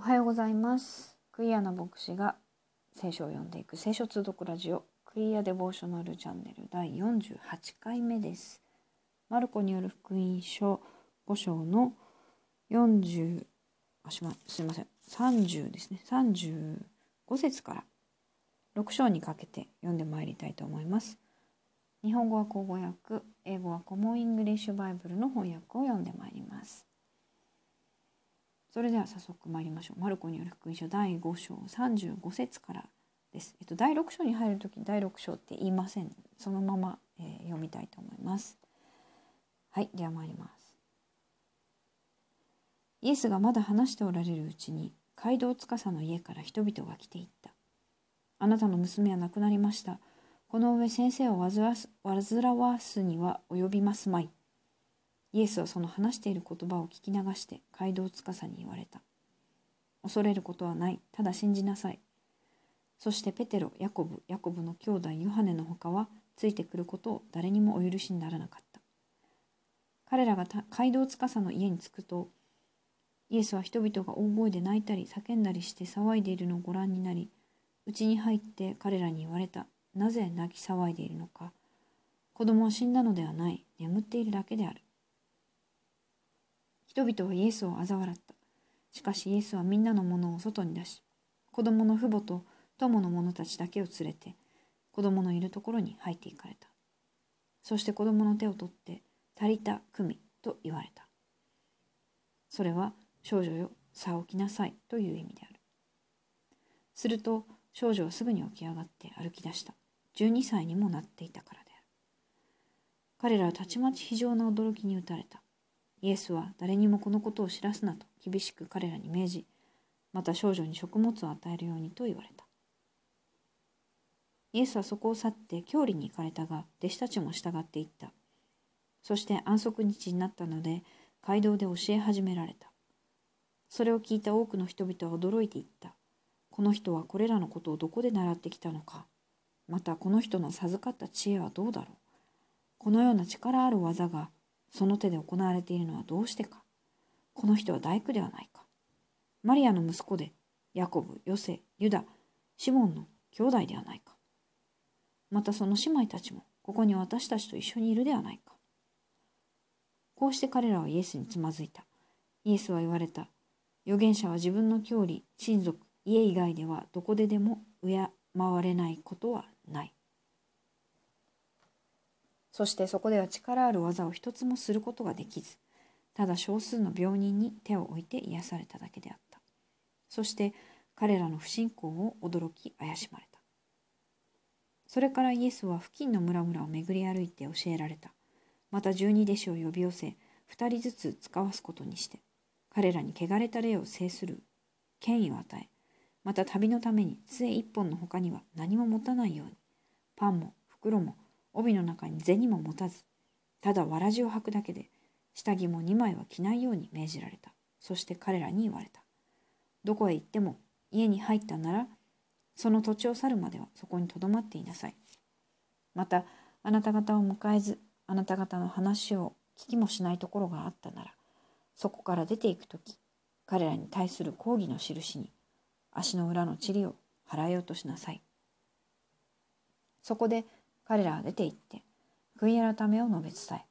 おはようございます。クイアな牧師が聖書を読んでいく聖書通読ラジオクイアデボーショナルチャンネル第48回目です。マルコによる福音書5章の40あしますいません30ですね35節から6章にかけて読んでまいりたいと思います。日本語は口語訳、英語はコモンイングリッシュバイブルの翻訳を読んでまいります。それでは早速参りましょう。マルコによる福音書第5章35節からです。えっと、第6章に入るとき第6章って言いません。そのまま、えー読みたいと思います。はい、では参ります。イエスがまだ話しておられるうちに、街道司の家から人々が来ていった。あなたの娘は亡くなりました。この上先生を煩わす煩わすには及びますまい。イエスはその話している言葉を聞き流して街道司に言われた。恐れることはない。ただ信じなさい。そしてペテロ、ヤコブ、ヤコブの兄弟ヨハネの他はついてくることを誰にもお許しにならなかった。彼らが街道司の家に着くと、イエスは人々が大声で泣いたり叫んだりして騒いでいるのをご覧になり、家に入って彼らに言われた。なぜ泣き騒いでいるのか。子供は死んだのではない。眠っているだけである。人々はイエスを嘲笑った。しかしイエスはみんなのものを外に出し、子供の父母と友の者たちだけを連れて、子供のいるところに入っていかれた。そして子供の手を取って、足りた組と言われた。それは、少女よ、さあ起きなさいという意味である。すると、少女はすぐに起き上がって歩き出した。12歳にもなっていたからである。彼らはたちまち非常な驚きに打たれた。イエスは誰にもこのことを知らすなと厳しく彼らに命じ、また少女に食物を与えるようにと言われた。イエスはそこを去って郷里に行かれたが、弟子たちも従っていった。そして安息日になったので、街道で教え始められた。それを聞いた多くの人々は驚いていった。この人はこれらのことをどこで習ってきたのか。またこの人の授かった知恵はどうだろう。このような力ある技がその手で行われているのはどうしてか。この人は大工ではないか。マリアの息子で、ヤコブ、ヨセ、ユダ、シモンの兄弟ではないか。またその姉妹たちもここに私たちと一緒にいるではないか。こうして彼らはイエスにつまずいた。イエスは言われた。預言者は自分の郷里、親族、家以外ではどこででも敬われないことはない。そしてそこでは力ある技を一つもすることができず、ただ少数の病人に手を置いて癒されただけであった。そして彼らの不信仰を驚き怪しまれた。それからイエスは付近の村々を巡り歩いて教えられた。また十二弟子を呼び寄せ、二人ずつ使わすことにして、彼らに汚れた霊を制する権威を与え、また旅のために杖一本の他には何も持たないように、パンも袋も帯の中に銭も持たず、ただわらじを履くだけで、下着も2枚は着ないように命じられた。そして彼らに言われた。どこへ行っても家に入ったなら、その土地を去るまではそこにとどまっていなさい。また、あなた方を迎えず、あなた方の話を聞きもしないところがあったなら、そこから出ていくとき、彼らに対する抗議の印に、足の裏の塵を払えようとしなさい。そこで彼らは出て行って、悔い改めを述べ伝え、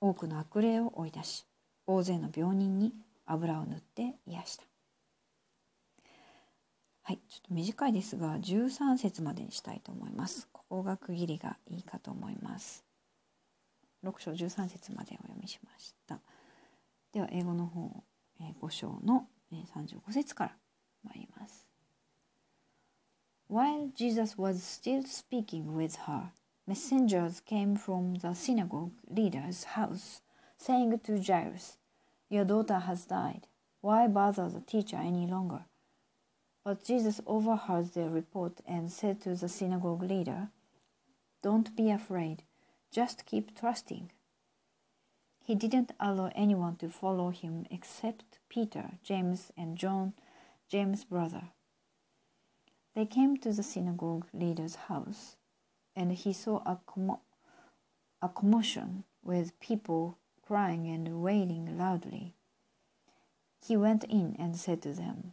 多くの悪霊を追い出し、大勢の病人に油を塗って癒した。はい、ちょっと短いですが、13節までにしたいと思います。ここが区切りがいいかと思います。6章13節までお読みしました。では、英語の方、え5章の35節から参ります。While Jesus was still speaking with her, messengers came from the synagogue leader's house, saying to Jairus, Your daughter has died. Why bother the teacher any longer? But Jesus overheard their report and said to the synagogue leader, Don't be afraid, just keep trusting. He didn't allow anyone to follow him except Peter, James, and John, James' brother. They came to the synagogue leader's house, and he saw a, commo- a commotion with people crying and wailing loudly. He went in and said to them,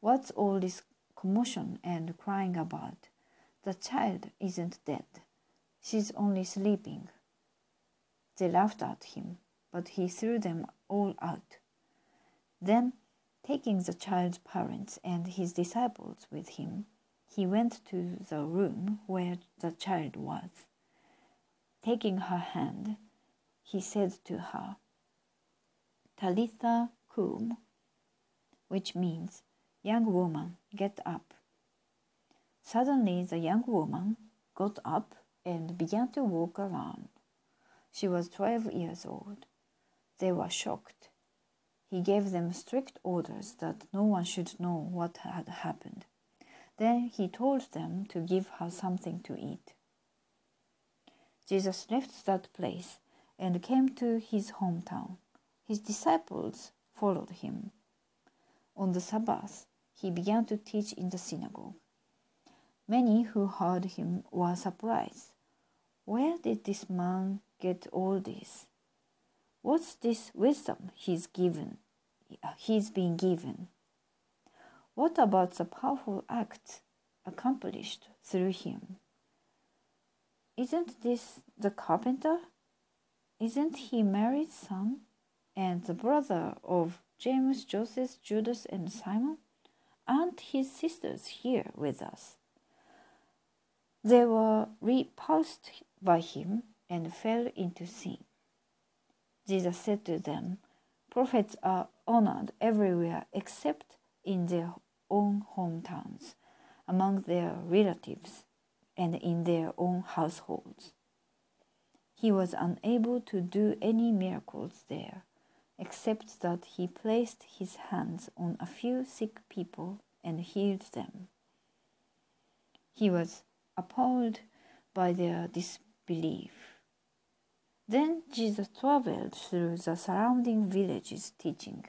What's all this commotion and crying about? The child isn't dead. She's only sleeping. They laughed at him, but he threw them all out. Then, taking the child's parents and his disciples with him, he went to the room where the child was. Taking her hand, he said to her, Talitha cum, which means, Young woman, get up. Suddenly, the young woman got up and began to walk around. She was twelve years old. They were shocked. He gave them strict orders that no one should know what had happened. Then he told them to give her something to eat. Jesus left that place and came to his hometown. His disciples followed him. On the Sabbath, he began to teach in the synagogue. Many who heard him were surprised. Where did this man get all this? What's this wisdom he's given? He's been given. What about the powerful act accomplished through him? Isn't this the carpenter? Isn't he Mary's son and the brother of James, Joseph, Judas, and Simon? Aren't his sisters here with us? They were repulsed by him and fell into sin. Jesus said to them, Prophets are honored everywhere except in their own hometowns, among their relatives, and in their own households. He was unable to do any miracles there, except that he placed his hands on a few sick people and healed them. He was appalled by their disbelief. Then Jesus traveled through the surrounding villages teaching.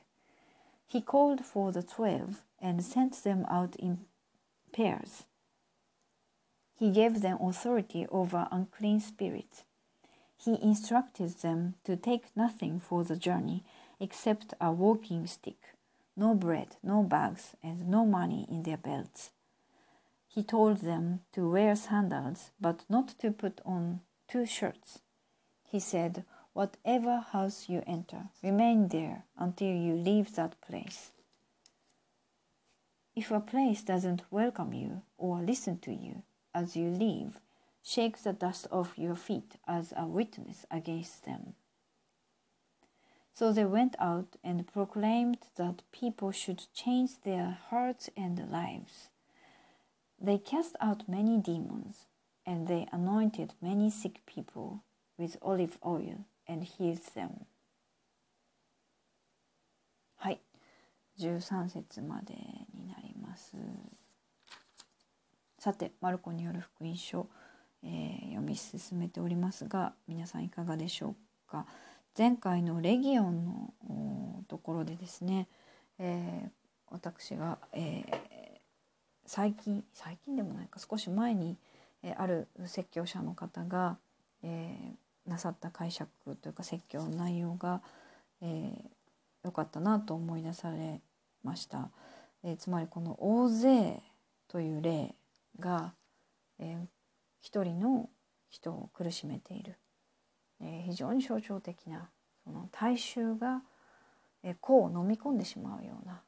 He called for the twelve and sent them out in pairs. He gave them authority over unclean spirits. He instructed them to take nothing for the journey except a walking stick, no bread, no bags, and no money in their belts. He told them to wear sandals, but not to put on two shirts. He said, Whatever house you enter, remain there until you leave that place. If a place doesn't welcome you or listen to you as you leave, shake the dust off your feet as a witness against them. So they went out and proclaimed that people should change their hearts and lives. They cast out many demons, and they anointed many sick people with olive oil and healed them. はい、13節までになります。さて、マルコによる福音書、えー、読み進めておりますが、皆さんいかがでしょうか？前回のレギオンのところでですね、えー、私が、えー、最近最近でもないか少し前に、えー、ある説教者の方が、えー、なさった解釈というか説教の内容が、えー、かったなと思い出されました。えー、つまりこの「大勢」という例が、えー、一人の人を苦しめているえー、非常に象徴的なその大衆が、えー、を飲み込んでしまうような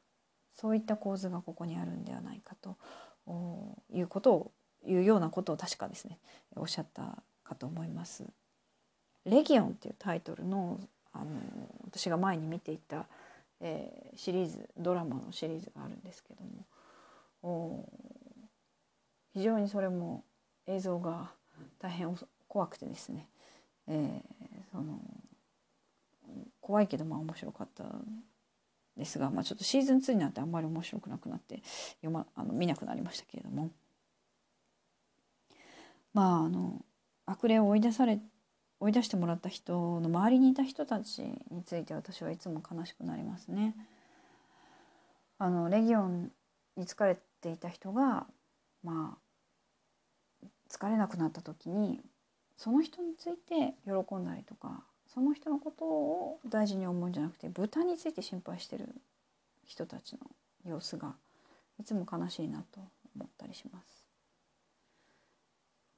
そういった構図がここにあるんではないかということをいうようなことを確かですねおっしゃったかと思います。レギオンっていうタイトルのあの私が前に見ていた、えー、シリーズドラマのシリーズがあるんですけども非常にそれも映像が大変怖くてですねえー、その怖いけどまあ面白かったですが、まあ、ちょっとシーズン2になってあんまり面白くなくなって読、ま、あの見なくなりましたけれども。まああの悪霊を追い出され追い出してもらった人の周りにいた人たちについて私はいつも悲しくなりますね。あのレギオンに疲れていた人がまあ疲れなくなった時にその人について喜んだりとかその人のことを大事に思うんじゃなくて豚について心配してる人たちの様子が、いつも悲しいなと思ったりします。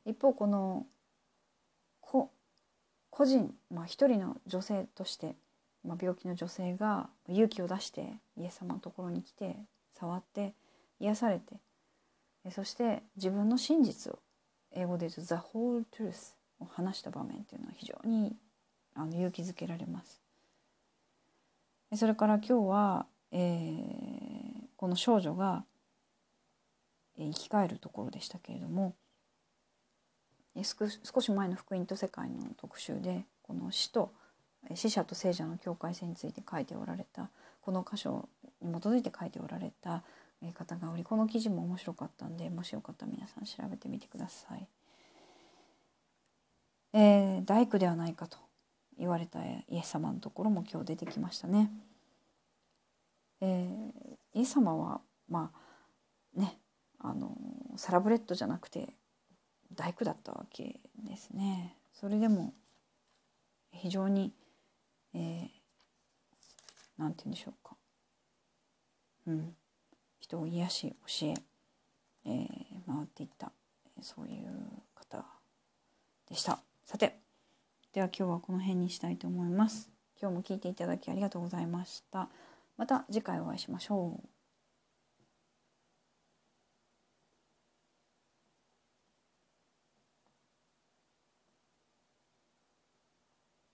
一方この個人、まあ、一人の女性として、まあ、病気の女性が勇気を出してイエス様のところに来て触って癒されてそして自分の真実を英語で言うと「The whole truth」を話した場面っていうのは非常にあの勇気づけられます。それから今日は、えー、この少女が生き返るところでしたけれども少し前の福音と世界の特集でこの死と死者と聖者の境界線について書いておられたこの箇所に基づいて書いておられた方がおりこの記事も面白かったんでもしよかったら皆さん調べてみてください。えー、大工ではないかと言われたイエス様のところも今日出てきましたね。えー、イエス様はまあねあのサラブレッドじゃなくて大工だったわけですね。それでも非常に何、えー、て言うんでしょうか、うん、人を癒し教ええー、回っていったそういう方でした。さてでは今日はこの辺にしたいと思います。今日も聞いていただきありがとうございました。また次回お会いしましょう。